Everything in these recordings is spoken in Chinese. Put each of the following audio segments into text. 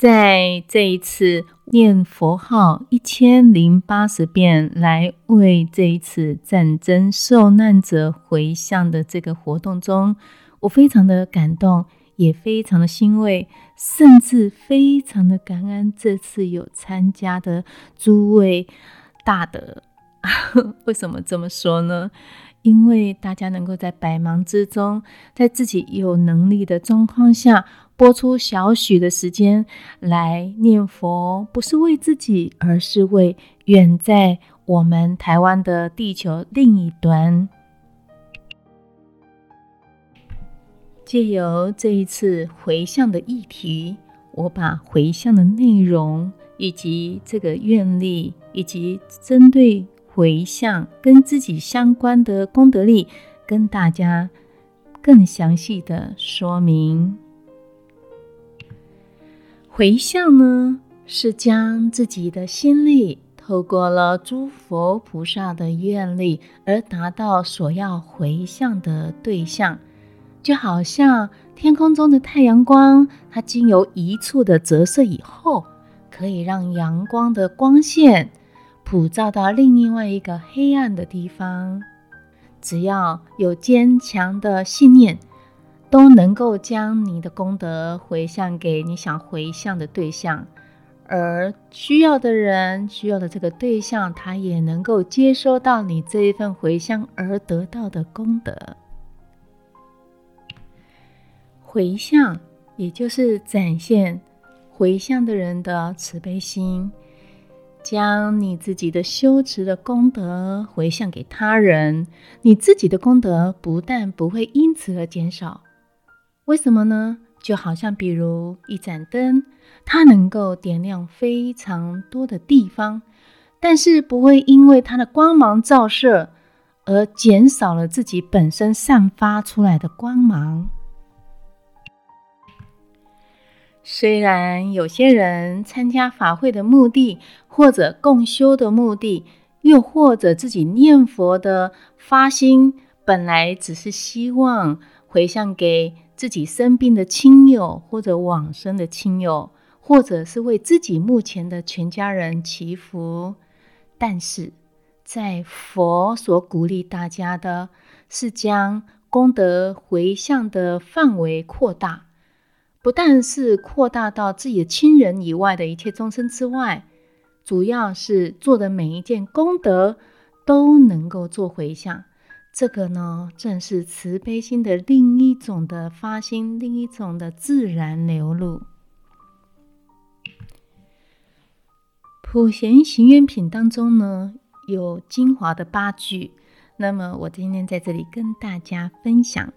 在这一次念佛号一千零八十遍，来为这一次战争受难者回向的这个活动中，我非常的感动，也非常的欣慰，甚至非常的感恩这次有参加的诸位大德。为什么这么说呢？因为大家能够在百忙之中，在自己有能力的状况下，拨出小许的时间来念佛，不是为自己，而是为远在我们台湾的地球另一端。借由这一次回向的议题，我把回向的内容，以及这个愿力，以及针对。回向跟自己相关的功德力，跟大家更详细的说明。回向呢，是将自己的心力透过了诸佛菩萨的愿力，而达到所要回向的对象。就好像天空中的太阳光，它经由一处的折射以后，可以让阳光的光线。普照到另外一个黑暗的地方，只要有坚强的信念，都能够将你的功德回向给你想回向的对象，而需要的人、需要的这个对象，他也能够接收到你这一份回向而得到的功德。回向，也就是展现回向的人的慈悲心。将你自己的修持的功德回向给他人，你自己的功德不但不会因此而减少，为什么呢？就好像比如一盏灯，它能够点亮非常多的地方，但是不会因为它的光芒照射而减少了自己本身散发出来的光芒。虽然有些人参加法会的目的，或者共修的目的，又或者自己念佛的发心，本来只是希望回向给自己生病的亲友，或者往生的亲友，或者是为自己目前的全家人祈福。但是，在佛所鼓励大家的，是将功德回向的范围扩大。不但是扩大到自己的亲人以外的一切众生之外，主要是做的每一件功德都能够做回向。这个呢，正是慈悲心的另一种的发心，另一种的自然流露。普贤行愿品当中呢，有精华的八句，那么我今天在这里跟大家分享，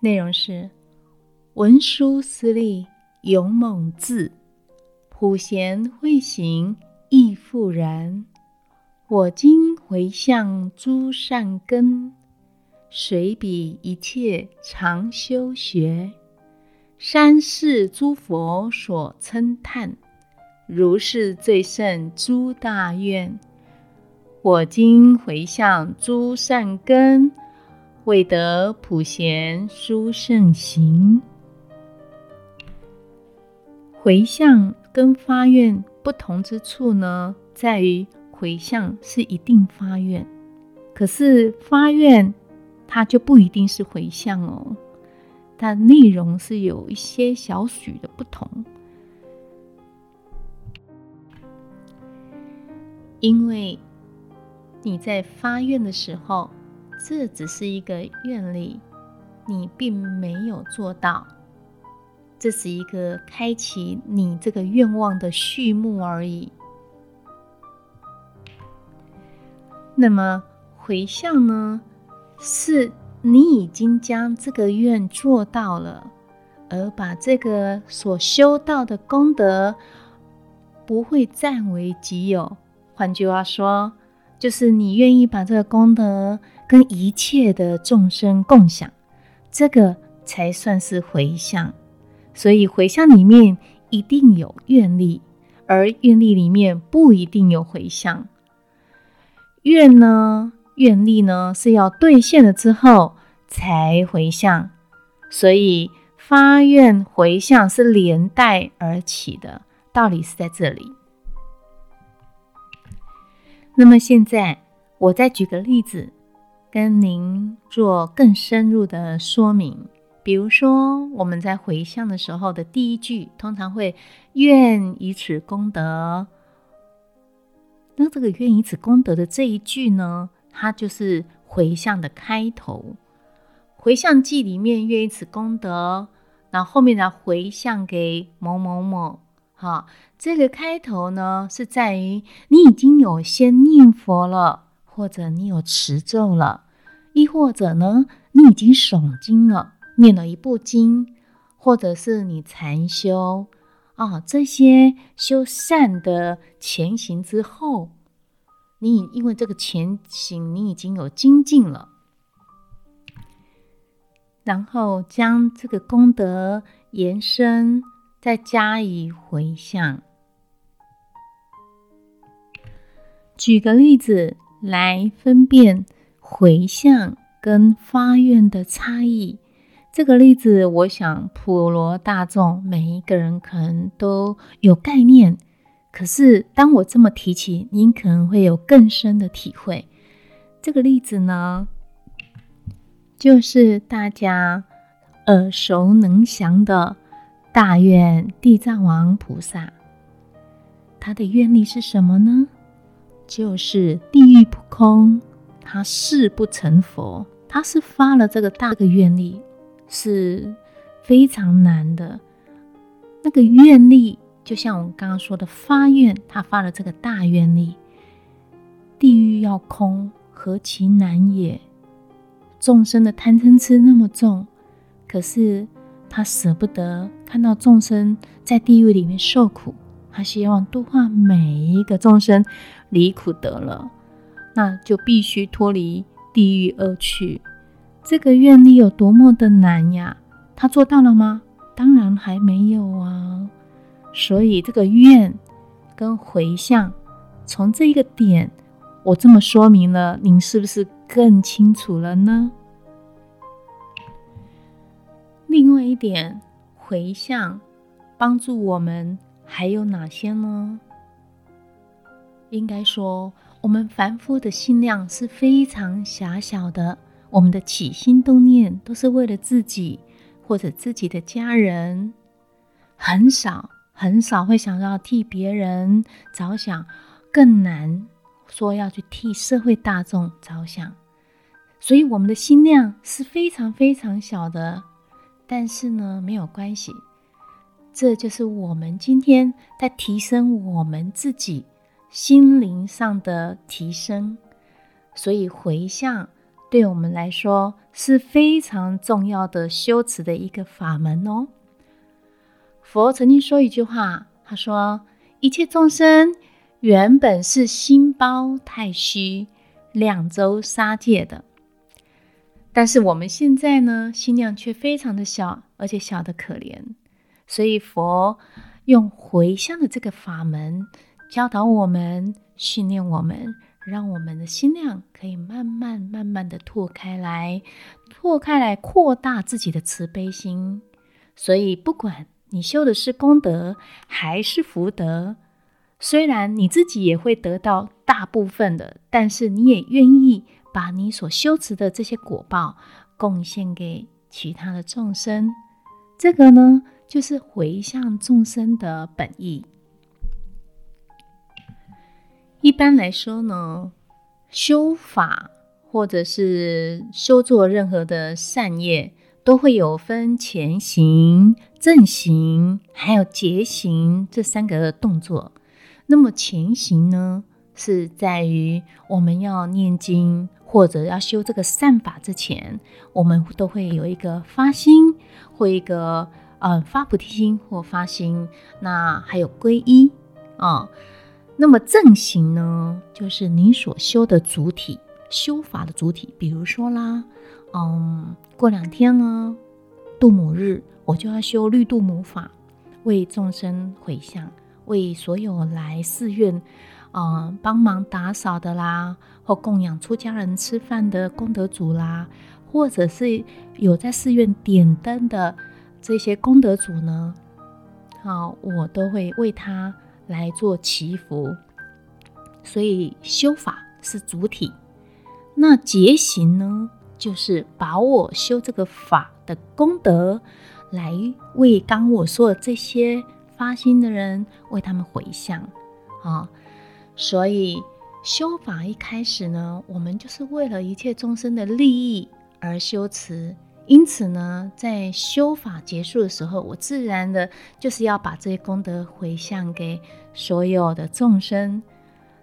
内容是。文殊师利勇猛智，普贤慧行亦复然。我今回向诸善根，随彼一切常修学。三世诸佛所称叹，如是最胜诸大愿。我今回向诸善根，为得普贤殊胜行。回向跟发愿不同之处呢，在于回向是一定发愿，可是发愿它就不一定是回向哦，它内容是有一些小许的不同。因为你在发愿的时候，这只是一个愿力，你并没有做到。这是一个开启你这个愿望的序幕而已。那么回向呢？是你已经将这个愿做到了，而把这个所修到的功德不会占为己有。换句话说，就是你愿意把这个功德跟一切的众生共享，这个才算是回向。所以回向里面一定有愿力，而愿力里面不一定有回向。愿呢，愿力呢是要兑现了之后才回向。所以发愿回向是连带而起的，道理是在这里。那么现在我再举个例子，跟您做更深入的说明。比如说，我们在回向的时候的第一句，通常会“愿以此功德”。那这个“愿以此功德”的这一句呢，它就是回向的开头。回向记里面“愿以此功德”，然后后面呢，回向给某某某。哈，这个开头呢，是在于你已经有先念佛了，或者你有持咒了，亦或者呢，你已经诵经了。念了一部经，或者是你禅修啊，这些修善的前行之后，你因为这个前行，你已经有精进了，然后将这个功德延伸，再加以回向。举个例子来分辨回向跟发愿的差异。这个例子，我想普罗大众每一个人可能都有概念。可是，当我这么提起，您可能会有更深的体会。这个例子呢，就是大家耳熟能详的大愿地藏王菩萨。他的愿力是什么呢？就是地狱不空，他誓不成佛。他是发了这个大的愿力。是非常难的，那个愿力就像我刚刚说的发愿，他发了这个大愿力，地狱要空，何其难也！众生的贪嗔痴那么重，可是他舍不得看到众生在地狱里面受苦，他希望度化每一个众生离苦得乐，那就必须脱离地狱而去。这个愿力有多么的难呀？他做到了吗？当然还没有啊。所以这个愿跟回向，从这一个点，我这么说明了，您是不是更清楚了呢？另外一点，回向帮助我们还有哪些呢？应该说，我们凡夫的心量是非常狭小的。我们的起心动念都是为了自己或者自己的家人，很少很少会想要替别人着想，更难说要去替社会大众着想。所以我们的心量是非常非常小的。但是呢，没有关系，这就是我们今天在提升我们自己心灵上的提升。所以回向。对我们来说是非常重要的修持的一个法门哦。佛曾经说一句话，他说：“一切众生原本是心包太虚、两周杀戒的，但是我们现在呢，心量却非常的小，而且小得可怜。所以佛用回向的这个法门教导我们，训练我们。”让我们的心量可以慢慢、慢慢的拓开来，拓开来，扩大自己的慈悲心。所以，不管你修的是功德还是福德，虽然你自己也会得到大部分的，但是你也愿意把你所修持的这些果报贡献给其他的众生。这个呢，就是回向众生的本意。一般来说呢，修法或者是修做任何的善业，都会有分前行、正行，还有结行这三个动作。那么前行呢，是在于我们要念经或者要修这个善法之前，我们都会有一个发心或一个呃发菩提心或发心，那还有皈依啊。那么正行呢，就是你所修的主体，修法的主体。比如说啦，嗯，过两天呢，度母日，我就要修绿度母法，为众生回向，为所有来寺院，啊、嗯，帮忙打扫的啦，或供养出家人吃饭的功德主啦，或者是有在寺院点灯的这些功德主呢，好，我都会为他来做祈福。所以修法是主体，那结行呢，就是把我修这个法的功德，来为刚我说的这些发心的人，为他们回向啊。所以修法一开始呢，我们就是为了一切众生的利益而修持。因此呢，在修法结束的时候，我自然的就是要把这些功德回向给所有的众生。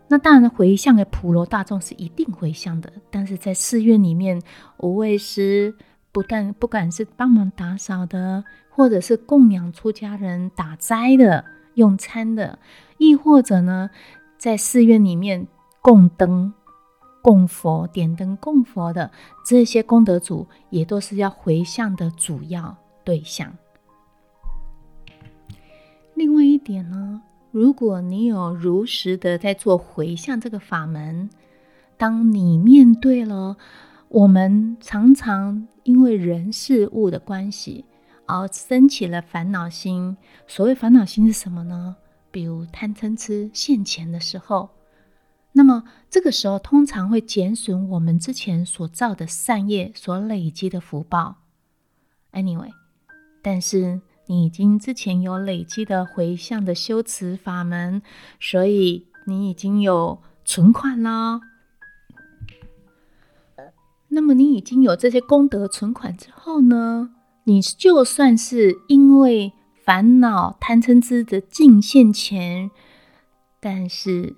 那当然，回向给普罗大众是一定回向的。但是在寺院里面，无畏师不但不管是帮忙打扫的，或者是供养出家人打斋的、用餐的，亦或者呢，在寺院里面供灯。供佛、点灯供佛的这些功德主，也都是要回向的主要对象。另外一点呢，如果你有如实的在做回向这个法门，当你面对了我们常常因为人事物的关系而生起了烦恼心，所谓烦恼心是什么呢？比如贪嗔痴现前的时候。那么这个时候，通常会减损我们之前所造的善业所累积的福报。Anyway，但是你已经之前有累积的回向的修持法门，所以你已经有存款了。那么你已经有这些功德存款之后呢，你就算是因为烦恼贪嗔痴的进现前，但是。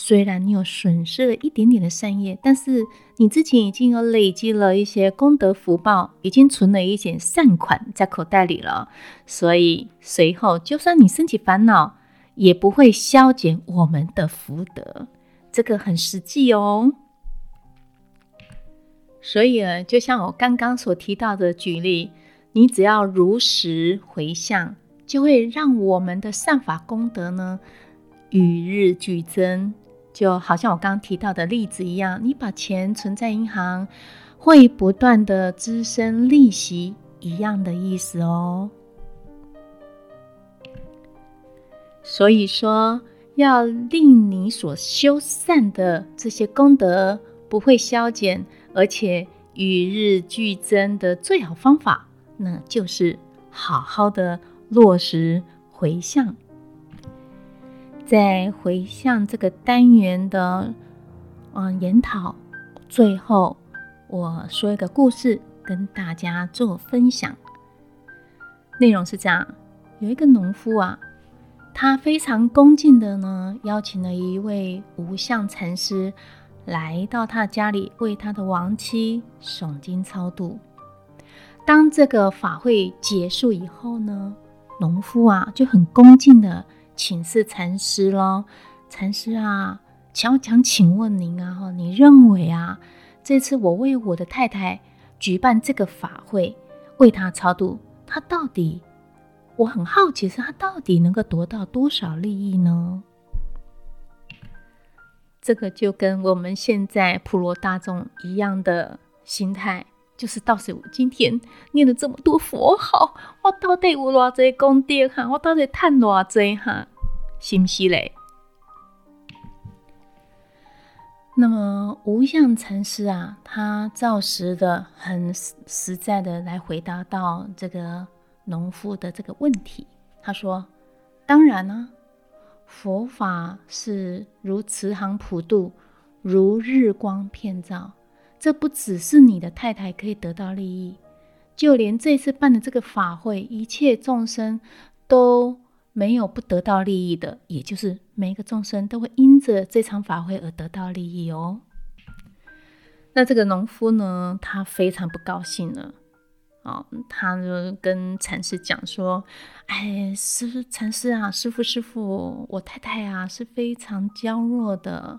虽然你有损失了一点点的善业，但是你之前已经有累积了一些功德福报，已经存了一些善款在口袋里了。所以随后，就算你升起烦恼，也不会消减我们的福德。这个很实际哦。所以啊，就像我刚刚所提到的举例，你只要如实回向，就会让我们的善法功德呢，与日俱增。就好像我刚刚提到的例子一样，你把钱存在银行，会不断的滋生利息一样的意思哦。所以说，要令你所修善的这些功德不会消减，而且与日俱增的最好方法，那就是好好的落实回向。在回向这个单元的嗯研讨，最后我说一个故事跟大家做分享。内容是这样：有一个农夫啊，他非常恭敬的呢，邀请了一位无相禅师来到他家里，为他的亡妻诵经超度。当这个法会结束以后呢，农夫啊就很恭敬的。请示禅师咯，禅师啊，想想请问您啊，哈你认为啊，这次我为我的太太举办这个法会，为她超度，她到底，我很好奇，是她到底能够得到多少利益呢？这个就跟我们现在普罗大众一样的心态，就是到时我今天念了这么多佛号，我到底有偌济功德哈？我到底赚偌济哈？是不是嘞？那么无相禅师啊，他照实的、很实在的来回答到这个农夫的这个问题。他说：“当然呢、啊，佛法是如慈航普渡，如日光遍照。这不只是你的太太可以得到利益，就连这次办的这个法会，一切众生都。”没有不得到利益的，也就是每一个众生都会因着这场法会而得到利益哦。那这个农夫呢，他非常不高兴了，哦，他就跟禅师讲说：“哎，师父，禅师啊，师傅，师傅，我太太啊是非常娇弱的，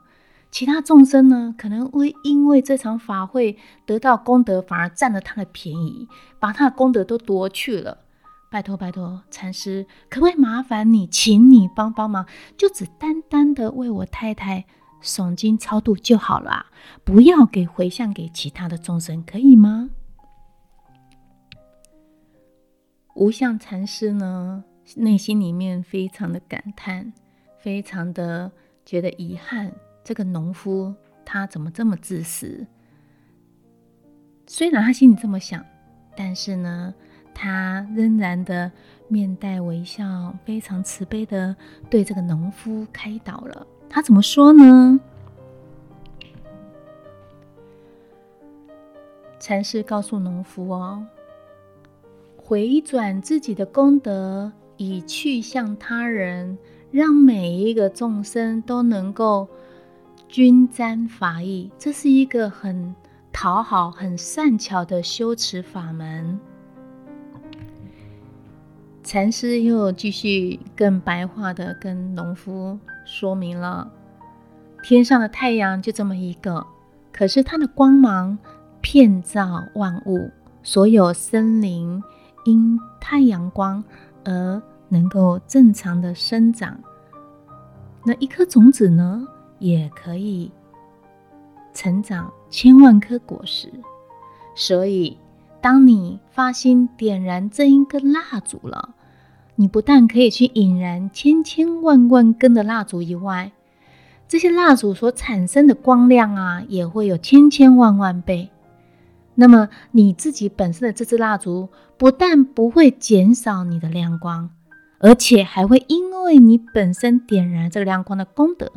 其他众生呢可能会因为这场法会得到功德，反而占了他的便宜，把他的功德都夺去了。”拜托拜托，禅师，可不可以麻烦你，请你帮帮忙，就只单单的为我太太诵经超度就好了，不要给回向给其他的众生，可以吗？无相禅师呢，内心里面非常的感叹，非常的觉得遗憾，这个农夫他怎么这么自私？虽然他心里这么想，但是呢，他仍然的面带微笑，非常慈悲的对这个农夫开导了。他怎么说呢？禅师告诉农夫哦，回转自己的功德，以去向他人，让每一个众生都能够均沾法益，这是一个很讨好、很善巧的修持法门。禅师又继续更白话的跟农夫说明了：天上的太阳就这么一个，可是它的光芒。遍照万物，所有森林因太阳光而能够正常的生长。那一颗种子呢，也可以成长千万颗果实。所以，当你发心点燃这一根蜡烛了，你不但可以去引燃千千万万根的蜡烛以外，这些蜡烛所产生的光亮啊，也会有千千万万倍。那么你自己本身的这支蜡烛，不但不会减少你的亮光，而且还会因为你本身点燃这个亮光的功德，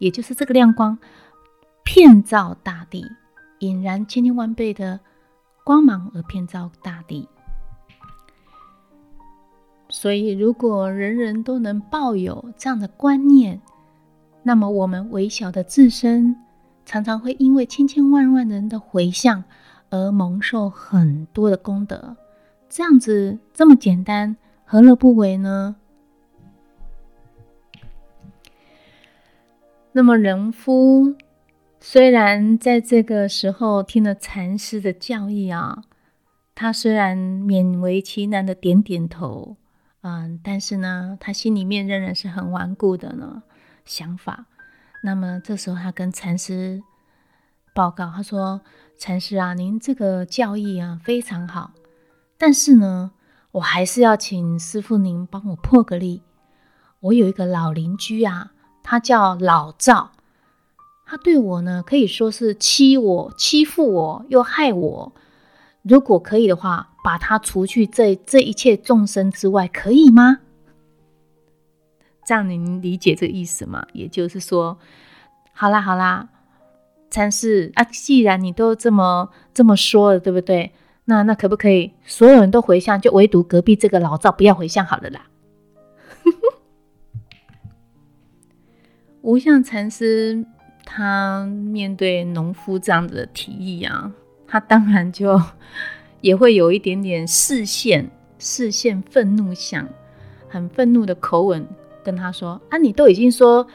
也就是这个亮光遍照大地，引燃千千万倍的光芒而遍照大地。所以，如果人人都能抱有这样的观念，那么我们微小的自身，常常会因为千千万万人的回向。而蒙受很多的功德，这样子这么简单，何乐不为呢？那么农夫虽然在这个时候听了禅师的教义啊，他虽然勉为其难的点点头，嗯，但是呢，他心里面仍然是很顽固的呢想法。那么这时候，他跟禅师报告，他说。禅师啊，您这个教义啊非常好，但是呢，我还是要请师傅您帮我破个例。我有一个老邻居啊，他叫老赵，他对我呢可以说是欺我、欺负我又害我。如果可以的话，把他除去这这一切众生之外，可以吗？这样您理解这个意思吗？也就是说，好啦好啦。禅师啊，既然你都这么这么说了，对不对？那那可不可以所有人都回向，就唯独隔壁这个老赵不要回向好了啦？无相禅师他面对农夫这样子的提议啊，他当然就也会有一点点视线视线愤怒想，很愤怒的口吻跟他说：“啊，你都已经说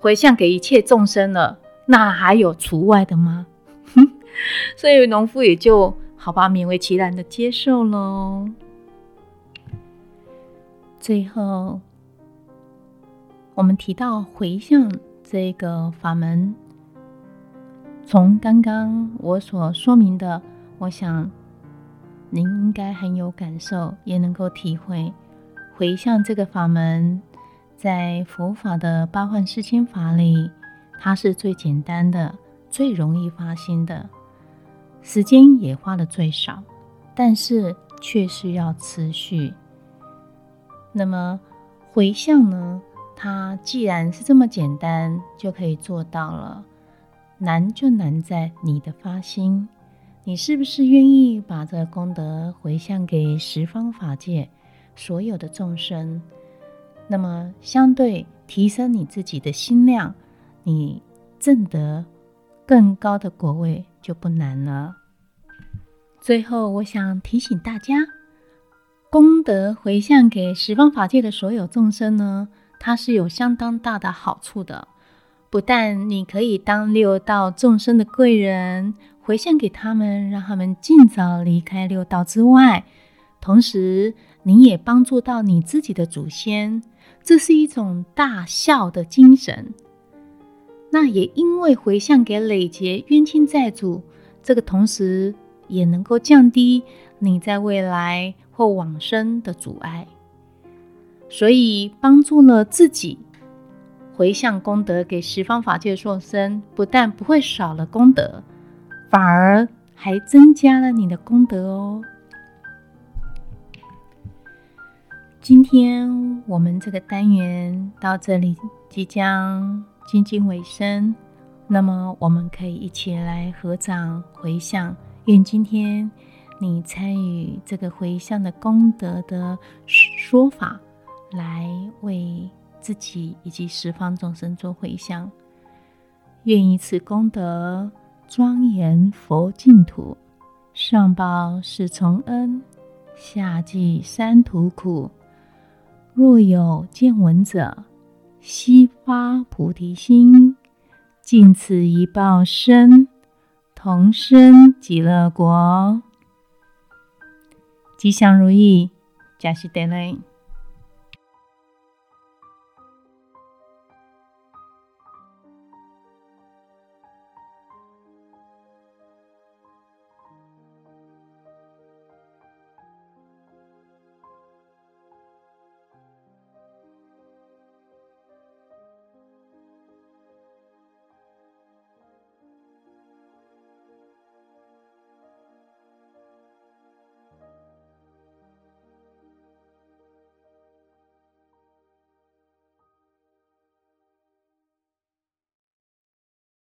回向给一切众生了。”那还有除外的吗？所以农夫也就好吧，勉为其难的接受喽。最后，我们提到回向这个法门，从刚刚我所说明的，我想您应该很有感受，也能够体会回向这个法门在佛法的八万四千法里。它是最简单的、最容易发心的，时间也花的最少，但是却是要持续。那么回向呢？它既然是这么简单，就可以做到了。难就难在你的发心，你是不是愿意把这功德回向给十方法界所有的众生？那么相对提升你自己的心量。你证得更高的果位就不难了。最后，我想提醒大家，功德回向给十方法界的所有众生呢，它是有相当大的好处的。不但你可以当六道众生的贵人，回向给他们，让他们尽早离开六道之外，同时你也帮助到你自己的祖先，这是一种大孝的精神。那也因为回向给累劫冤亲债主，这个同时也能够降低你在未来或往生的阻碍。所以，帮助了自己回向功德给十方法界众生，不但不会少了功德，反而还增加了你的功德哦。今天我们这个单元到这里即将接近尾声，那么我们可以一起来合掌回向，愿今天你参与这个回向的功德的说法。来为自己以及十方众生做回向，愿以此功德庄严佛净土，上报四重恩，下济三途苦。若有见闻者，悉发菩提心，尽此一报身，同生极乐国。吉祥如意，扎西德勒。